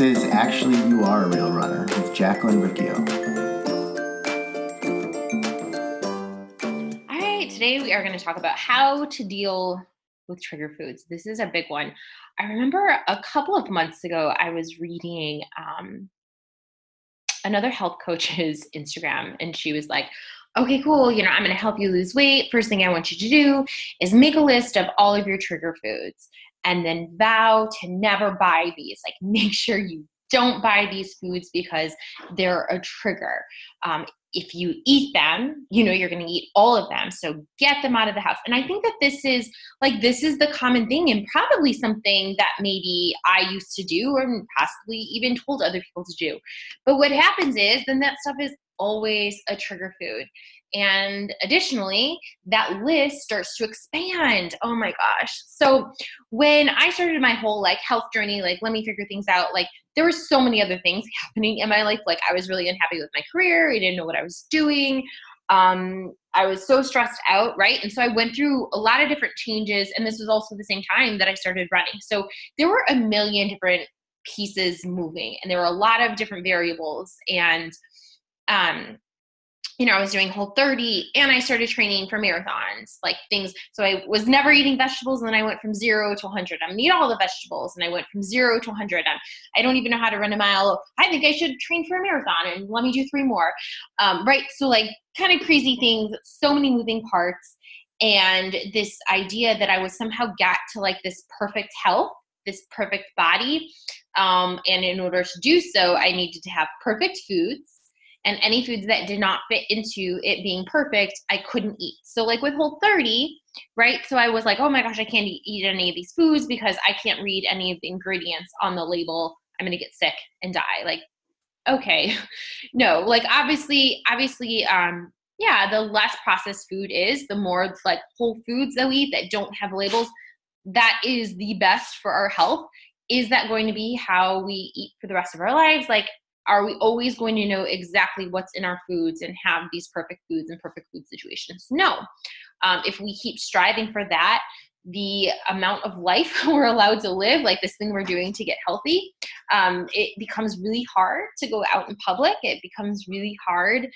Is Actually You Are a Real Runner with Jacqueline Riccio. All right, today we are going to talk about how to deal with trigger foods. This is a big one. I remember a couple of months ago, I was reading um, another health coach's Instagram, and she was like, okay, cool, you know, I'm going to help you lose weight. First thing I want you to do is make a list of all of your trigger foods and then vow to never buy these. Like, make sure you don't buy these foods because they're a trigger. Um, if you eat them, you know you're going to eat all of them. So get them out of the house. And I think that this is like this is the common thing and probably something that maybe I used to do or possibly even told other people to do. But what happens is then that stuff is always a trigger food. And additionally, that list starts to expand. Oh my gosh. So when I started my whole like health journey, like let me figure things out, like there were so many other things happening in my life. Like I was really unhappy with my career. I didn't know what I was doing. Um, I was so stressed out, right? And so I went through a lot of different changes. And this was also the same time that I started running. So there were a million different pieces moving, and there were a lot of different variables. And um, you know, I was doing whole 30 and I started training for marathons, like things. So I was never eating vegetables and then I went from zero to 100. I'm eat all the vegetables and I went from zero to 100. I'm, I don't even know how to run a mile. I think I should train for a marathon and let me do three more. Um, right. So, like, kind of crazy things, so many moving parts. And this idea that I was somehow got to like this perfect health, this perfect body. Um, and in order to do so, I needed to have perfect foods and any foods that did not fit into it being perfect i couldn't eat. So like with whole 30 right so i was like oh my gosh i can't eat any of these foods because i can't read any of the ingredients on the label. I'm going to get sick and die. Like okay. No like obviously obviously um yeah the less processed food is the more like whole foods that we eat that don't have labels that is the best for our health. Is that going to be how we eat for the rest of our lives? Like are we always going to know exactly what's in our foods and have these perfect foods and perfect food situations? No. Um, if we keep striving for that, the amount of life we're allowed to live, like this thing we're doing to get healthy, um, it becomes really hard to go out in public. It becomes really hard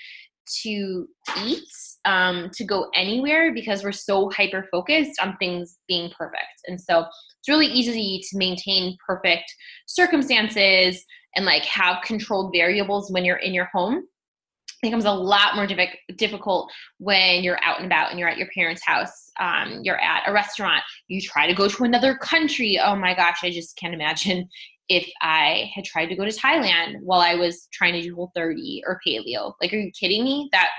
to eat, um, to go anywhere because we're so hyper focused on things being perfect. And so it's really easy to maintain perfect circumstances and like have controlled variables when you're in your home becomes a lot more diff- difficult when you're out and about and you're at your parents' house. Um, you're at a restaurant. You try to go to another country. Oh my gosh, I just can't imagine if I had tried to go to Thailand while I was trying to do Whole 30 or Paleo. Like, are you kidding me? That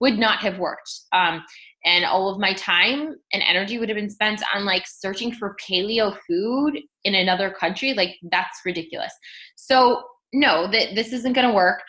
would not have worked. Um, and all of my time and energy would have been spent on like searching for paleo food in another country like that's ridiculous. So no that this isn't going to work.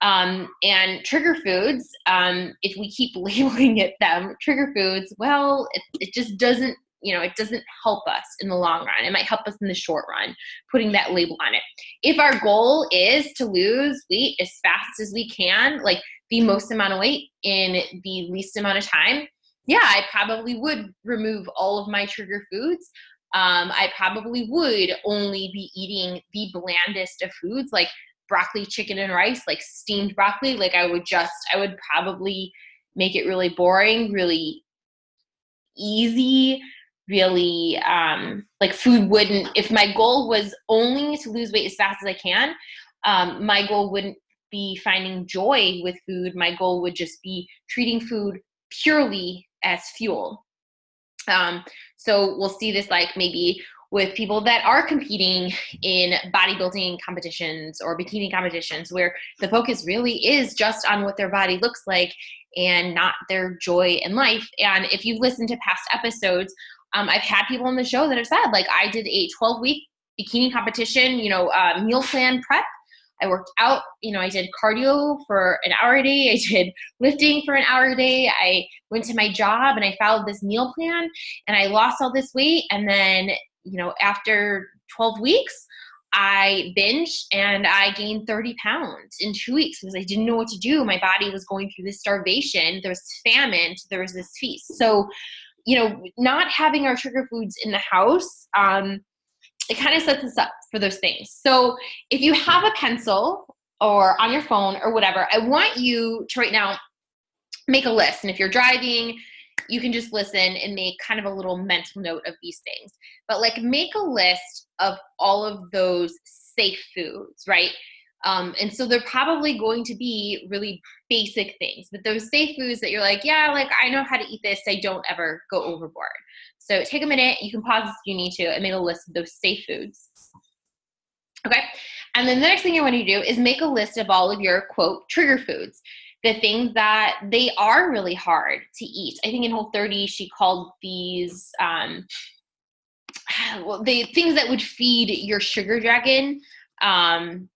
Um, and trigger foods um, if we keep labeling it them trigger foods well it, it just doesn't you know it doesn't help us in the long run. It might help us in the short run putting that label on it. If our goal is to lose weight as fast as we can like the most amount of weight in the least amount of time yeah, I probably would remove all of my trigger foods. Um, I probably would only be eating the blandest of foods like broccoli, chicken, and rice, like steamed broccoli. Like I would just, I would probably make it really boring, really easy, really um, like food wouldn't, if my goal was only to lose weight as fast as I can, um, my goal wouldn't be finding joy with food. My goal would just be treating food purely as fuel. Um, so we'll see this like maybe with people that are competing in bodybuilding competitions or bikini competitions where the focus really is just on what their body looks like and not their joy in life. And if you've listened to past episodes, um, I've had people on the show that have said, like, I did a 12 week bikini competition, you know, uh, meal plan prep I worked out, you know, I did cardio for an hour a day. I did lifting for an hour a day. I went to my job and I followed this meal plan and I lost all this weight. And then, you know, after 12 weeks, I binged and I gained 30 pounds in two weeks because I didn't know what to do. My body was going through this starvation. There was famine. There was this feast. So, you know, not having our trigger foods in the house, um, it kind of sets us up for those things. So if you have a pencil or on your phone or whatever, I want you to right now make a list. And if you're driving, you can just listen and make kind of a little mental note of these things. But like make a list of all of those safe foods, right? Um, and so they're probably going to be really basic things, but those safe foods that you're like, yeah, like I know how to eat this, I don't ever go overboard. So take a minute, you can pause if you need to, and make a list of those safe foods. Okay. And then the next thing you want to do is make a list of all of your quote trigger foods, the things that they are really hard to eat. I think in Whole 30, she called these um, well, the things that would feed your sugar dragon um,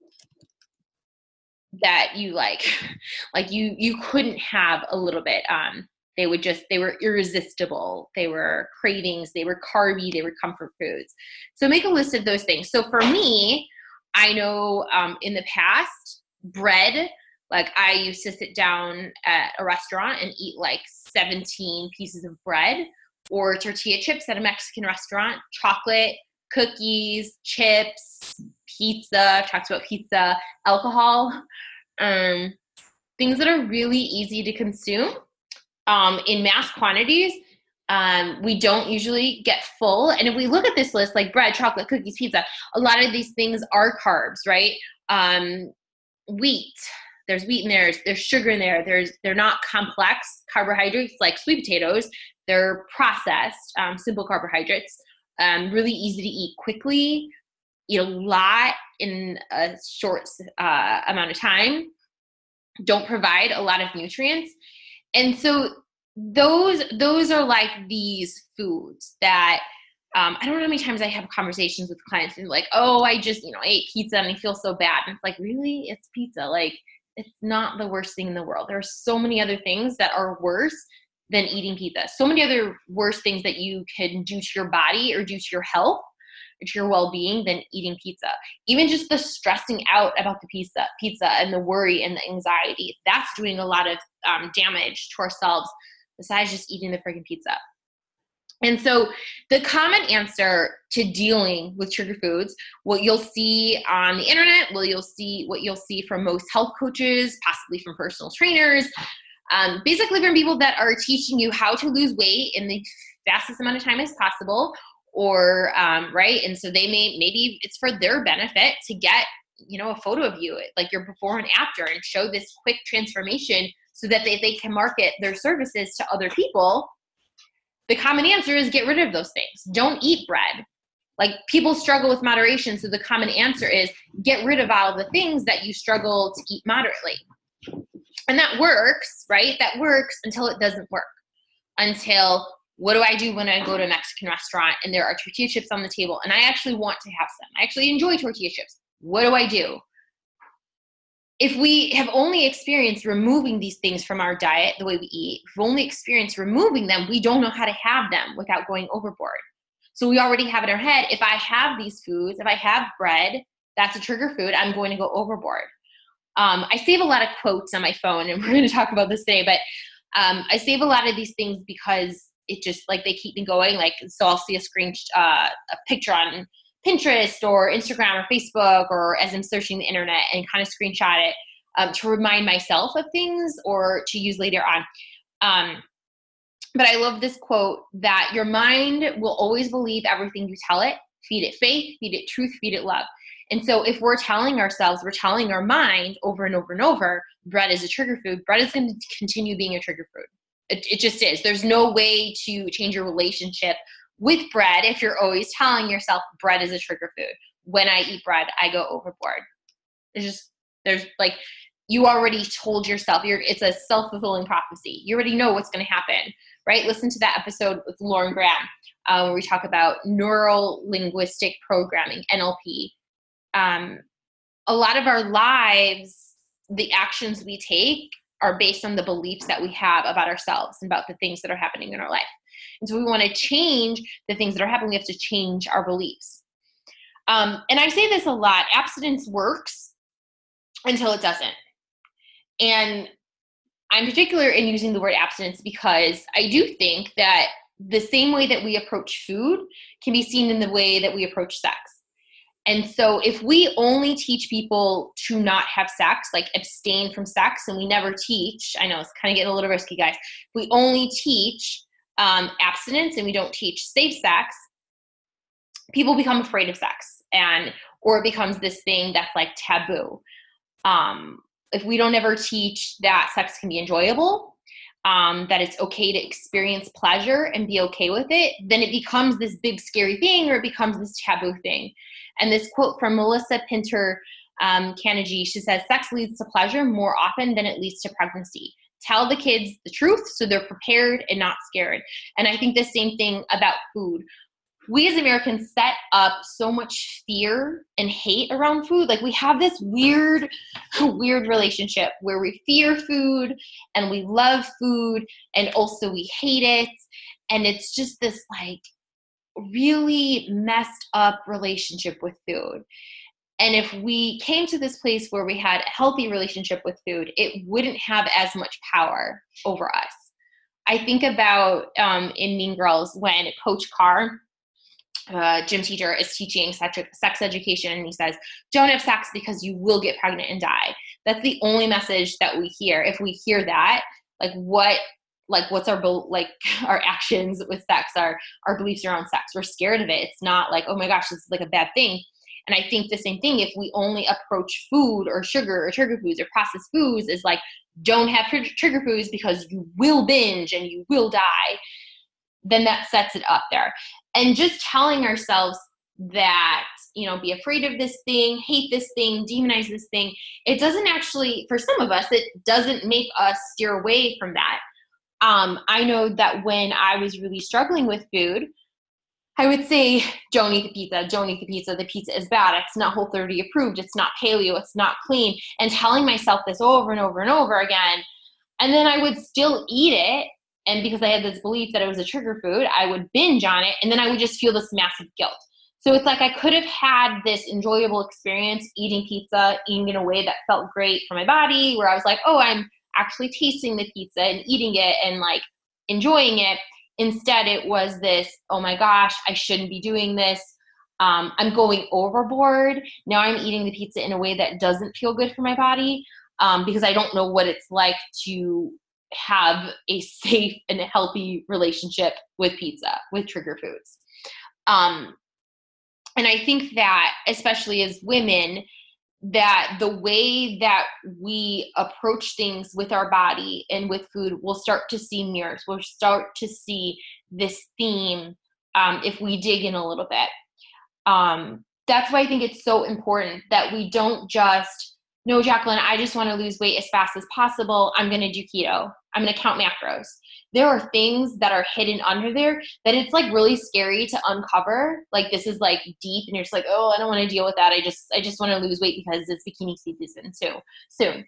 that you like like you you couldn't have a little bit um they would just they were irresistible. They were cravings. They were carby. They were comfort foods. So make a list of those things. So for me i know um, in the past bread like i used to sit down at a restaurant and eat like 17 pieces of bread or tortilla chips at a mexican restaurant chocolate cookies chips pizza, talked about pizza, alcohol, um, things that are really easy to consume um, in mass quantities. Um, we don't usually get full. And if we look at this list, like bread, chocolate, cookies, pizza, a lot of these things are carbs, right? Um, wheat, there's wheat in there, there's sugar in there, there's they're not complex carbohydrates like sweet potatoes. They're processed, um, simple carbohydrates, um, really easy to eat quickly eat a lot in a short uh, amount of time, don't provide a lot of nutrients. And so those those are like these foods that um, I don't know how many times I have conversations with clients and like, oh, I just you know ate pizza and I feel so bad. And it's like, really, it's pizza. Like, it's not the worst thing in the world. There are so many other things that are worse than eating pizza. So many other worse things that you can do to your body or do to your health to your well-being than eating pizza even just the stressing out about the pizza pizza and the worry and the anxiety that's doing a lot of um, damage to ourselves besides just eating the freaking pizza and so the common answer to dealing with trigger foods, what you'll see on the internet, what you'll see, what you'll see from most health coaches, possibly from personal trainers, um, basically from people that are teaching you how to lose weight in the fastest amount of time as possible, or um, right? And so they may maybe it's for their benefit to get you know a photo of you like your before and after and show this quick transformation so that they, they can market their services to other people. The common answer is get rid of those things. Don't eat bread. Like people struggle with moderation so the common answer is get rid of all the things that you struggle to eat moderately and that works right that works until it doesn't work until what do I do when I go to a Mexican restaurant and there are tortilla chips on the table and I actually want to have some? I actually enjoy tortilla chips. What do I do? If we have only experienced removing these things from our diet, the way we eat, we've only experienced removing them, we don't know how to have them without going overboard. So we already have in our head if I have these foods, if I have bread, that's a trigger food, I'm going to go overboard. Um, I save a lot of quotes on my phone, and we're going to talk about this today, but um, I save a lot of these things because it just like they keep me going. Like so, I'll see a screen uh, a picture on Pinterest or Instagram or Facebook or as I'm searching the internet and kind of screenshot it um, to remind myself of things or to use later on. Um, but I love this quote that your mind will always believe everything you tell it. Feed it faith, feed it truth, feed it love. And so if we're telling ourselves, we're telling our mind over and over and over, bread is a trigger food, bread is going to continue being a trigger food. It, it just is. There's no way to change your relationship with bread if you're always telling yourself bread is a trigger food. When I eat bread, I go overboard. There's just there's like you already told yourself you're it's a self-fulfilling prophecy. You already know what's going to happen, right? Listen to that episode with Lauren Graham uh, where we talk about neural linguistic programming (NLP). Um, a lot of our lives, the actions we take are based on the beliefs that we have about ourselves and about the things that are happening in our life. And so we want to change the things that are happening. We have to change our beliefs. Um, and I say this a lot abstinence works until it doesn't. And I'm particular in using the word abstinence because I do think that the same way that we approach food can be seen in the way that we approach sex. And so if we only teach people to not have sex, like abstain from sex, and we never teach, I know it's kind of getting a little risky, guys. We only teach um, abstinence and we don't teach safe sex, people become afraid of sex and or it becomes this thing that's like taboo. Um, if we don't ever teach that sex can be enjoyable, um, that it's okay to experience pleasure and be okay with it, then it becomes this big scary thing or it becomes this taboo thing. And this quote from Melissa Pintor um, Carnagey, she says, sex leads to pleasure more often than it leads to pregnancy. Tell the kids the truth so they're prepared and not scared. And I think the same thing about food we as Americans set up so much fear and hate around food. Like we have this weird, weird relationship where we fear food and we love food and also we hate it. And it's just this like really messed up relationship with food. And if we came to this place where we had a healthy relationship with food, it wouldn't have as much power over us. I think about um, in Mean Girls when Coach Carr uh, gym teacher is teaching sex, education and he says don't have sex because you will get pregnant and die. That's the only message that we hear. If we hear that like what like what's our like our actions with sex our our beliefs around sex? We're scared of it. It's not like oh my gosh this is like a bad thing. And i think the same thing if we only approach food or sugar or trigger foods or processed foods is like don't have trigger foods because you will binge and you will die then that sets it up there and just telling ourselves that you know be afraid of this thing hate this thing demonize this thing it doesn't actually for some of us it doesn't make us steer away from that. Um, i know that when i was really struggling with food i would say don't eat the pizza don't eat the pizza the pizza is bad it's not whole 30 approved it's not paleo it's not clean and telling myself this over and over and over again. And then i would still eat it and because I had this belief that it was a trigger food, I would binge on it and then I would just feel this massive guilt. So it's like I could have had this enjoyable experience eating pizza, eating in a way that felt great for my body, where I was like, oh, I'm actually tasting the pizza and eating it and like enjoying it. Instead, it was this, oh my gosh, I shouldn't be doing this. Um, I'm going overboard. Now I'm eating the pizza in a way that doesn't feel good for my body um, because I don't know what it's like to have a safe and healthy relationship with pizza, with trigger foods. Um, and I think that, especially as women, that the way that we approach things with our body and with food, we'll start to see mirrors. We'll start to see this theme um, if we dig in a little bit. Um, that's why I think it's so important that we don't just no, Jacqueline, I just want to lose weight as fast as possible. I'm going to do keto. I'm going to count macros. There are things that are hidden under there that it's like really scary to uncover. Like this is like deep and you're just like, "Oh, I don't want to deal with that. I just I just want to lose weight because it's bikini season too soon."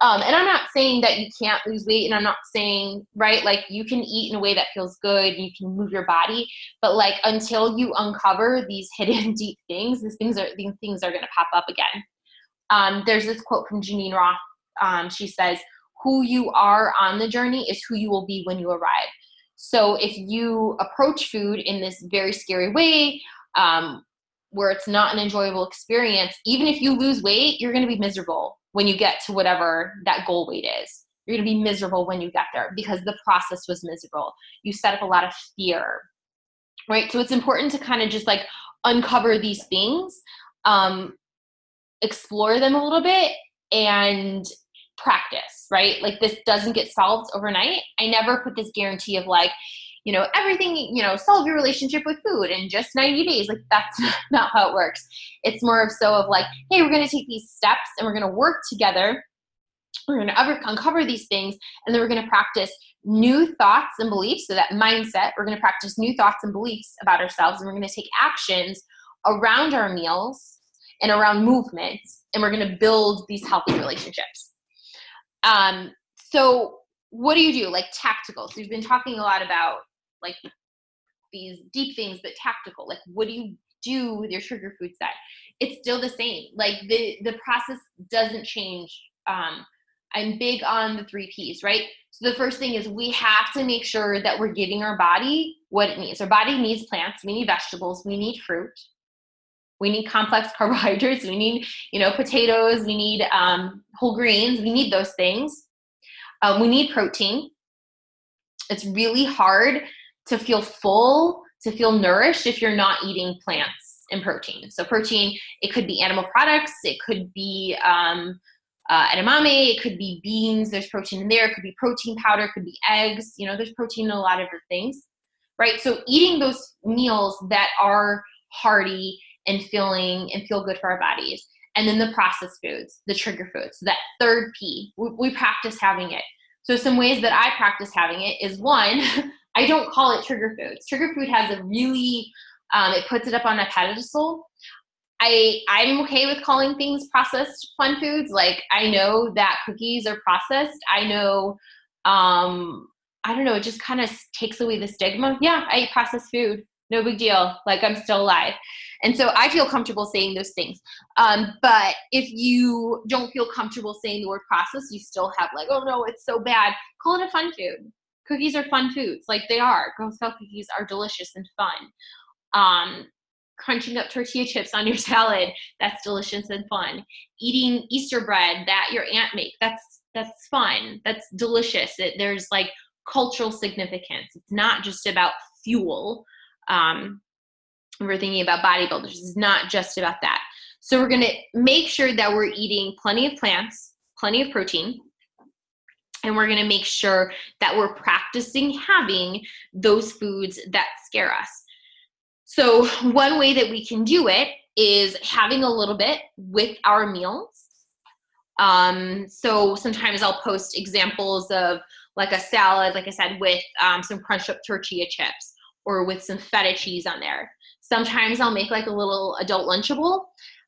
Um, and I'm not saying that you can't lose weight, and I'm not saying right like you can eat in a way that feels good, you can move your body, but like until you uncover these hidden deep things, these things are these things are going to pop up again. Um, there's this quote from Geneen Roth. Um, she says, Who you are on the journey is who you will be when you arrive. So if you approach food in this very scary way, um, where it's not an enjoyable experience, even if you lose weight, you're going to be miserable when you get to whatever that goal weight is. You're going to be miserable when you get there because the process was miserable. You set up a lot of fear, right? So it's important to kind of just like uncover these things um, explore them a little bit and practice, right? Like this doesn't get solved overnight. I never put this guarantee of like, you know, everything, you know, solve your relationship with food in just 90 days. Like that's not how it works. It's more of so of like, hey, we're going to take these steps and we're going to work together. We're going to uncover these things and then we're going to practice new thoughts and beliefs. So that mindset, we're going to practice new thoughts and beliefs about ourselves and we're going to take actions around our meals and around movement and we're going to build these healthy relationships um, so what do you do? Like tactical. So you've been talking a lot about like these deep things but tactical. Like what do you do with your trigger food set it's still the same. Like the the process doesn't change. Um, i'm big on the three p's right? So the first thing is we have to make sure that we're giving our body what it needs. Our body needs plants. We need vegetables. We need fruit We need complex carbohydrates. We need, you know, potatoes. We need um, whole grains. We need those things. Um, we need protein. It's really hard to feel full, to feel nourished if you're not eating plants and protein. So protein, it could be animal products. It could be um, uh, edamame. It could be beans. There's protein in there. It could be protein powder. It could be eggs. You know, there's protein in a lot of different things, right? So eating those meals that are hearty and feeling and feel good for our bodies. And then the processed foods, the trigger foods, that third P, we, we practice having it. So some ways that I practice having it is one, I don't call it trigger foods. Trigger food has a really, um, it puts it up on a pedestal. I I'm okay with calling things processed fun foods. Like I know that cookies are processed. I know um I don't know, it just kind of takes away the stigma. Yeah, I eat processed food. No big deal. Like I'm still alive. And so I feel comfortable saying those things. Um, but if you don't feel comfortable saying the word processed, you still have like, oh no, it's so bad. Call it a fun food. Cookies are fun foods. Like they are. Girl Scout cookies are delicious and fun. Um, crunching up tortilla chips on your salad that's delicious and fun eating easter bread that your aunt makes that's that's fun that's delicious it, there's like cultural significance it's not just about fuel um, we're thinking about bodybuilders it's not just about that. So we're going to make sure that we're eating plenty of plants plenty of protein and we're going to make sure that we're practicing having those foods that scare us. So, one way that we can do it is having a little bit with our meals. Um, so, sometimes I'll post examples of like a salad, like I said, with um, some crunched up tortilla chips or with some feta cheese on there. Sometimes I'll make like a little adult Lunchable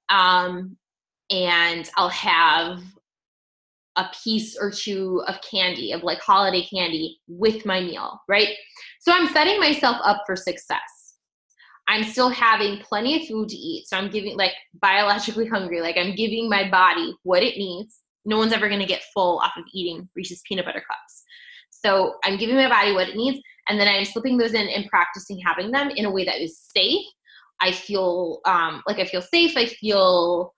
um, and I'll have a piece or two of candy, of like holiday candy with my meal, right? So I'm setting myself up for success. I'm still having plenty of food to eat. So I'm giving, like, biologically hungry. Like, I'm giving my body what it needs. No one's ever to get full off of eating Reese's peanut butter cups. So I'm giving my body what it needs. And then I'm slipping those in and practicing having them in a way that is safe. I feel um, like I feel safe. I feel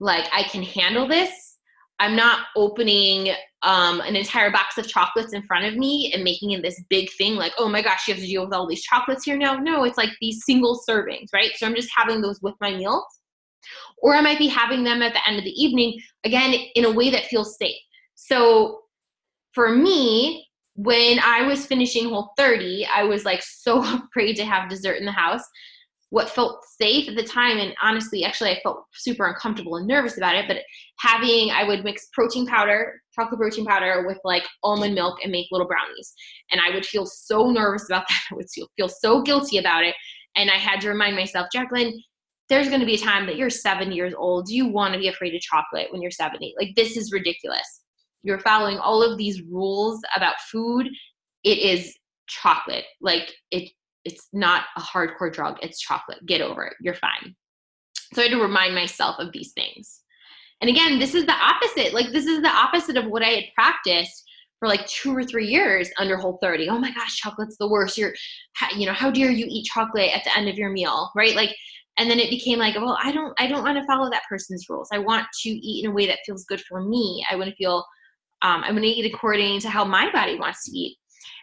like I can handle this I'm not opening um, an entire box of chocolates in front of me and making it this big thing like, oh my gosh, you have to deal with all these chocolates here now. No, it's like these single servings, right? So I'm just having those with my meals. Or I might be having them at the end of the evening, again, in a way that feels safe. So for me, when I was finishing Whole 30, I was like so afraid to have dessert in the house. What felt safe at the time and honestly actually i felt super uncomfortable and nervous about it but having i would mix protein powder chocolate protein powder with like almond milk and make little brownies and i would feel so nervous about that. I would feel, so guilty about it and i had to remind myself jacqueline there's going to be a time that you're seven years old. You want to be afraid of chocolate when you're 70 like this is ridiculous you're following all of these rules about food it is chocolate. Like it it's not a hardcore drug it's chocolate. Get over it. You're fine. So i had to remind myself of these things. And again this is the opposite. Like this is the opposite of what i had practiced for like two or three years under whole 30 oh my gosh chocolate's the worst. You're you know how dare you eat chocolate at the end of your meal right? Like and then it became like well i don't i don't want to follow that person's rules. I want to eat in a way that feels good for me. I want to feel um, i'm going to eat according to how my body wants to eat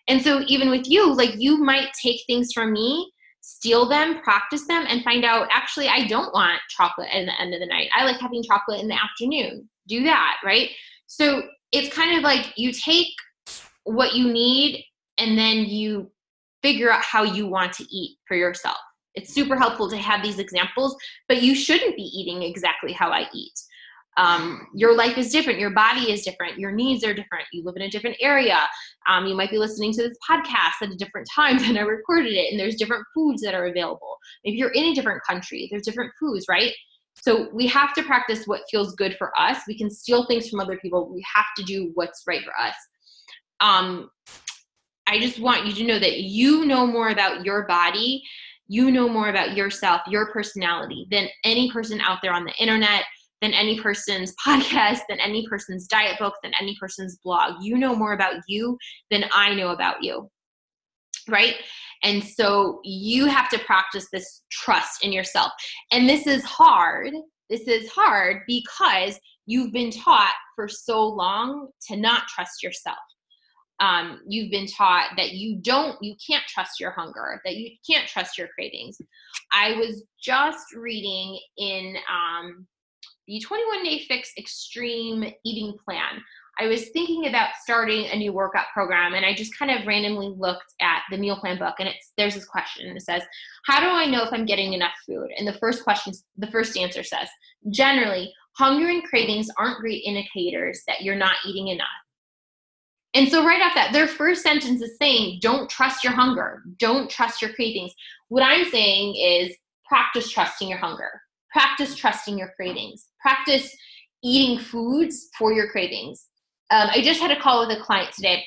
and so even with you, like you might take things from me, steal them, practice them, and find out actually I don't want chocolate at the end of the night. I like having chocolate in the afternoon. Do that, right? So it's kind of like you take what you need and then you figure out how you want to eat for yourself. It's super helpful to have these examples, but you shouldn't be eating exactly how I eat um, your life is different. Your body is different. Your needs are different. You live in a different area. Um, you might be listening to this podcast at a different time than i recorded it and there's different foods that are available. Maybe you're in a different country there's different foods right? So we have to practice what feels good for us. We can steal things from other people. We have to do what's right for us. Um, i just want you to know that you know more about your body. You know more about yourself your personality than any person out there on the internet than any person's podcast, than any person's diet book, than any person's blog. You know more about you than I know about you. right? And so you have to practice this trust in yourself. And this is hard. This is hard because you've been taught for so long to not trust yourself. Um, you've been taught that you don't, you can't trust your hunger, that you can't trust your cravings. I was just reading in um, the 21 Day Fix Extreme Eating Plan I was thinking about starting a new workout program and I just kind of randomly looked at the meal plan book and it's there's this question and it says, How do I know if I'm getting enough food? And the first question the first answer says, generally, hunger and cravings aren't great indicators that you're not eating enough. And so right off that, their first sentence is saying, Don't trust your hunger, don't trust your cravings. What I'm saying is practice trusting your hunger, practice trusting your cravings, practice eating foods for your cravings um, I just had a call with a client today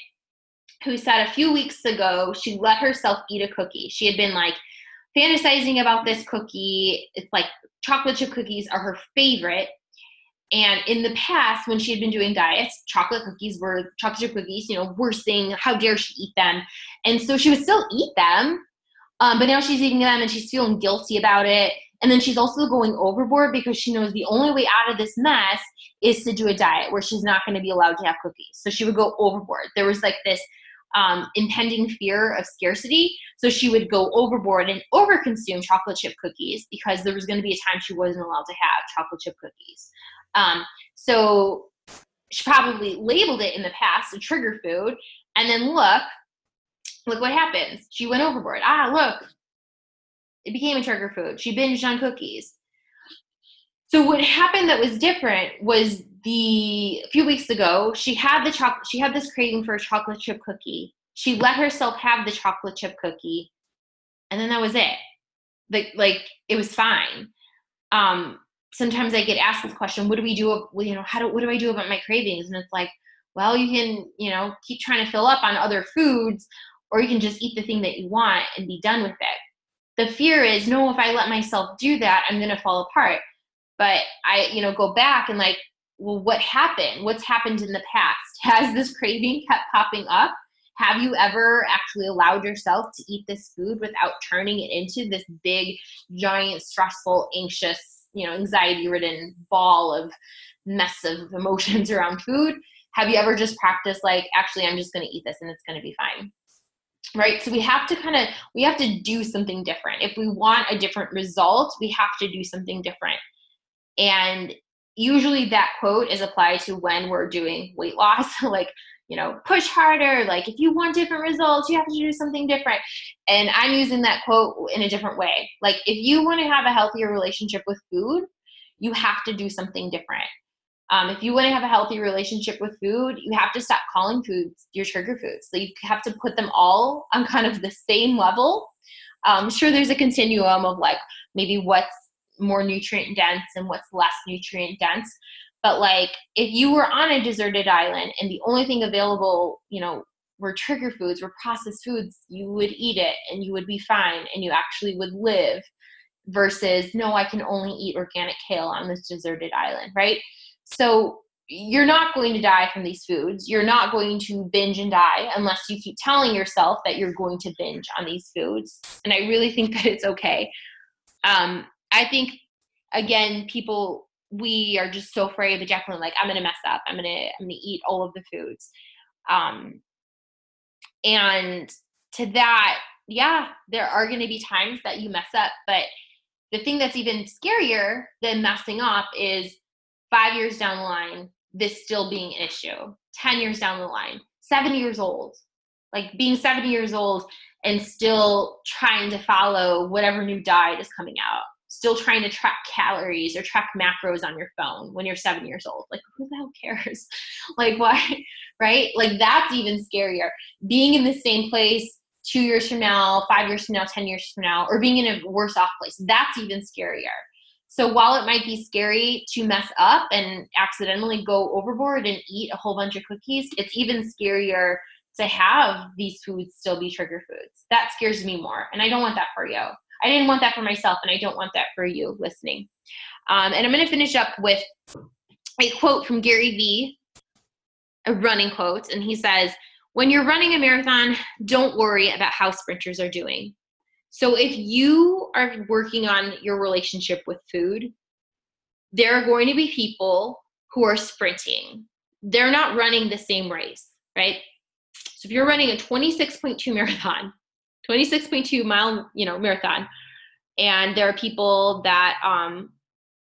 who said a few weeks ago she let herself eat a cookie. She had been like fantasizing about this cookie. It's like chocolate chip cookies are her favorite. And in the past, when she had been doing diets, chocolate cookies were chocolate chip cookies, you know, worst thing. How dare she eat them? And so she would still eat them, um, but now she's eating them and she's feeling guilty about it. And then she's also going overboard because she knows the only way out of this mess is to do a diet where she's not going to be allowed to have cookies. So she would go overboard. There was like this um, impending fear of scarcity. So she would go overboard and overconsume chocolate chip cookies because there was going to be a time she wasn't allowed to have chocolate chip cookies. Um, so she probably labeled it in the past a trigger food. And then look, look what happens. She went overboard. Ah, look, it became a trigger food. She binged on cookies. So what happened that was different was the a few weeks ago she had the chocolate she had this craving for a chocolate chip cookie. She let herself have the chocolate chip cookie, and then that was it. Like like it was fine. Um, sometimes I get asked this question: What do we do? You know, how do what do I do about my cravings? And it's like, well, you can you know keep trying to fill up on other foods, or you can just eat the thing that you want and be done with it the fear is no if i let myself do that i'm going to fall apart. But i you know go back and like well what happened? What's happened in the past? Has this craving kept popping up? Have you ever actually allowed yourself to eat this food without turning it into this big giant stressful anxious you know anxiety ridden ball of mess of emotions around food? Have you ever just practiced like actually i'm just going to eat this and it's going to be fine right? So we have to kind of we have to do something different. If we want a different result we have to do something different. And usually that quote is applied to when we're doing weight loss like you know push harder like if you want different results you have to do something different. And i'm using that quote in a different way. Like if you want to have a healthier relationship with food you have to do something different um, if you want to have a healthy relationship with food, you have to stop calling foods your trigger foods. So you have to put them all on kind of the same level. Um, sure, there's a continuum of like maybe what's more nutrient dense and what's less nutrient dense. But like if you were on a deserted island and the only thing available, you know, were trigger foods, were processed foods, you would eat it and you would be fine and you actually would live versus no, I can only eat organic kale on this deserted island, right? So you're not going to die from these foods. You're not going to binge and die unless you keep telling yourself that you're going to binge on these foods. And I really think that it's okay. Um, I think, again, people, we are just so afraid of the Jacqueline, like, I'm going to mess up. I'm going to, I'm going to eat all of the foods. Um, and to that, yeah, there are going to be times that you mess up. But the thing that's even scarier than messing up is five years down the line, this still being an issue, 10 years down the line, seven years old, like being 70 years old and still trying to follow whatever new diet is coming out, still trying to track calories or track macros on your phone when you're seven years old. Like, who the hell cares? like, why? Right? Like, that's even scarier. Being in the same place two years from now, five years from now, 10 years from now, or being in a worse off place, that's even scarier. So while it might be scary to mess up and accidentally go overboard and eat a whole bunch of cookies, it's even scarier to have these foods still be trigger foods. That scares me more. And I don't want that for you. I didn't want that for myself, and I don't want that for you listening. Um, and I'm going to finish up with a quote from Gary Vee, a running quote. And he says, when you're running a marathon, don't worry about how sprinters are doing. So if you are working on your relationship with food, there are going to be people who are sprinting. They're not running the same race, right? So if you're running a 26.2 marathon, 26.2 mile, you know, marathon, and there are people that um,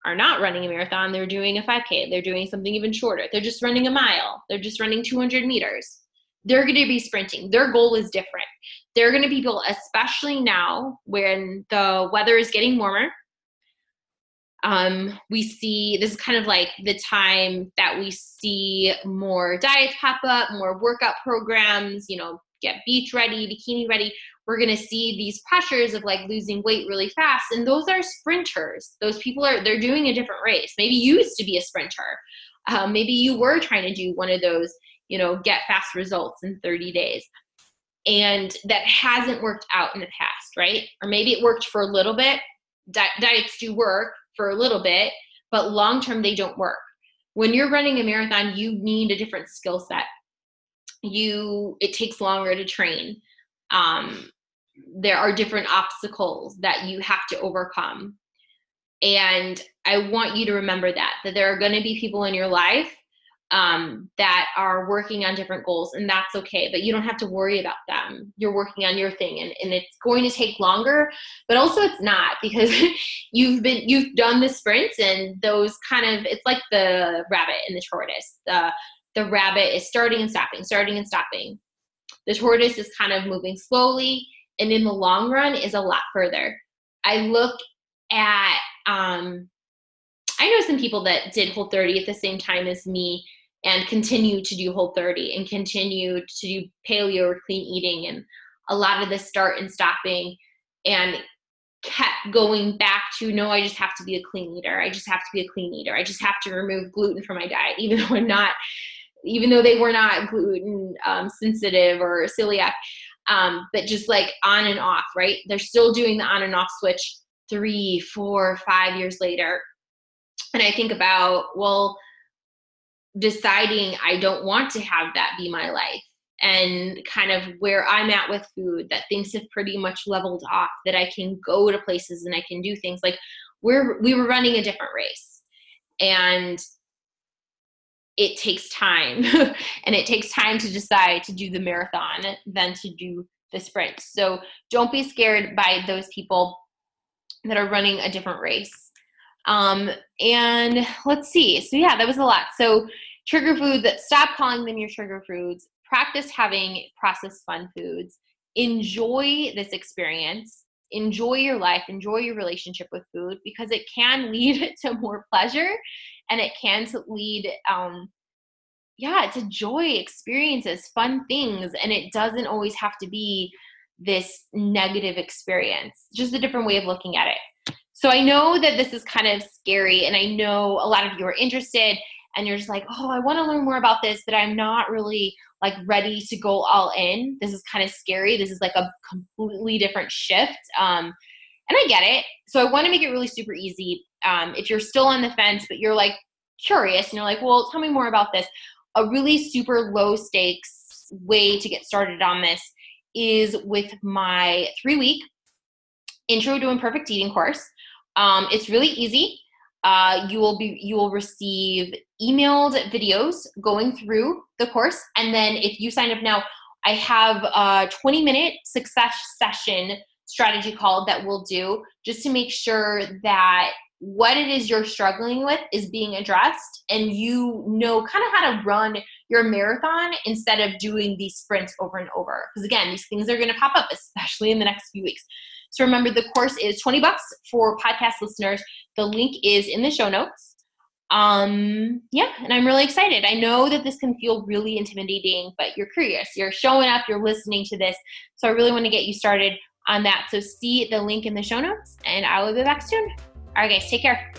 are not running a marathon, they're doing a 5K, they're doing something even shorter, they're just running a mile, they're just running 200 meters they're going to be sprinting. Their goal is different. They're going to be people, especially now when the weather is getting warmer. Um, we see this is kind of like the time that we see more diets pop up, more workout programs, you know, get beach ready, bikini ready. We're going to see these pressures of like losing weight really fast. And those are sprinters. Those people are, they're doing a different race. Maybe you used to be a sprinter. Um, maybe you were trying to do one of those you know, get fast results in 30 days. And that hasn't worked out in the past, right? Or maybe it worked for a little bit. Di- diets do work for a little bit, but long term, they don't work. When you're running a marathon, you need a different skill set. You, it takes longer to train. Um, there are different obstacles that you have to overcome. And I want you to remember that, that there are going to be people in your life um, that are working on different goals, and that's okay. But you don't have to worry about them. You're working on your thing, and, and it's going to take longer, but also it's not because you've been you've done the sprints, and those kind of it's like the rabbit and the tortoise. The the rabbit is starting and stopping, starting and stopping. The tortoise is kind of moving slowly, and in the long run is a lot further. I look at um, I know some people that did Whole 30 at the same time as me and continue to do whole 30 and continue to do paleo or clean eating and a lot of the start and stopping and kept going back to no i just have to be a clean eater. I just have to be a clean eater. I just have to remove gluten from my diet even though i'm not even though they were not gluten um, sensitive or celiac um, but just like on and off right? They're still doing the on and off switch three four five years later. And i think about well deciding I don't want to have that be my life and kind of where I'm at with food, that things have pretty much leveled off, that I can go to places and I can do things. Like we're we were running a different race. And it takes time. and it takes time to decide to do the marathon than to do the sprint. So don't be scared by those people that are running a different race. Um, and let's see. So yeah, that was a lot. So trigger foods, stop calling them your trigger foods. Practice having processed fun foods. Enjoy this experience. Enjoy your life. Enjoy your relationship with food because it can lead to more pleasure and it can lead, um, yeah, to joy experiences, fun things. And it doesn't always have to be this negative experience, just a different way of looking at it. So I know that this is kind of scary, and I know a lot of you are interested and you're just like, oh, I want to learn more about this, but I'm not really like ready to go all in. This is kind of scary. This is like a completely different shift. Um, and I get it. So I want to make it really super easy. Um, if you're still on the fence, but you're like curious and you're like, well, tell me more about this. A really super low stakes way to get started on this is with my three week intro to imperfect eating course. Um, it's really easy. Uh, you will be you will receive emailed videos going through the course. And then if you sign up now i have a 20 minute success session strategy call that we'll do just to make sure that what it is you're struggling with is being addressed and you know kind of how to run your marathon instead of doing these sprints over and over. Because again these things are going to pop up especially in the next few weeks so remember the course is 20 bucks for podcast listeners. The link is in the show notes. Um yeah and i'm really excited. I know that this can feel really intimidating but you're curious. You're showing up you're listening to this. So i really want to get you started on that. So see the link in the show notes and i will be back soon. All right guys take care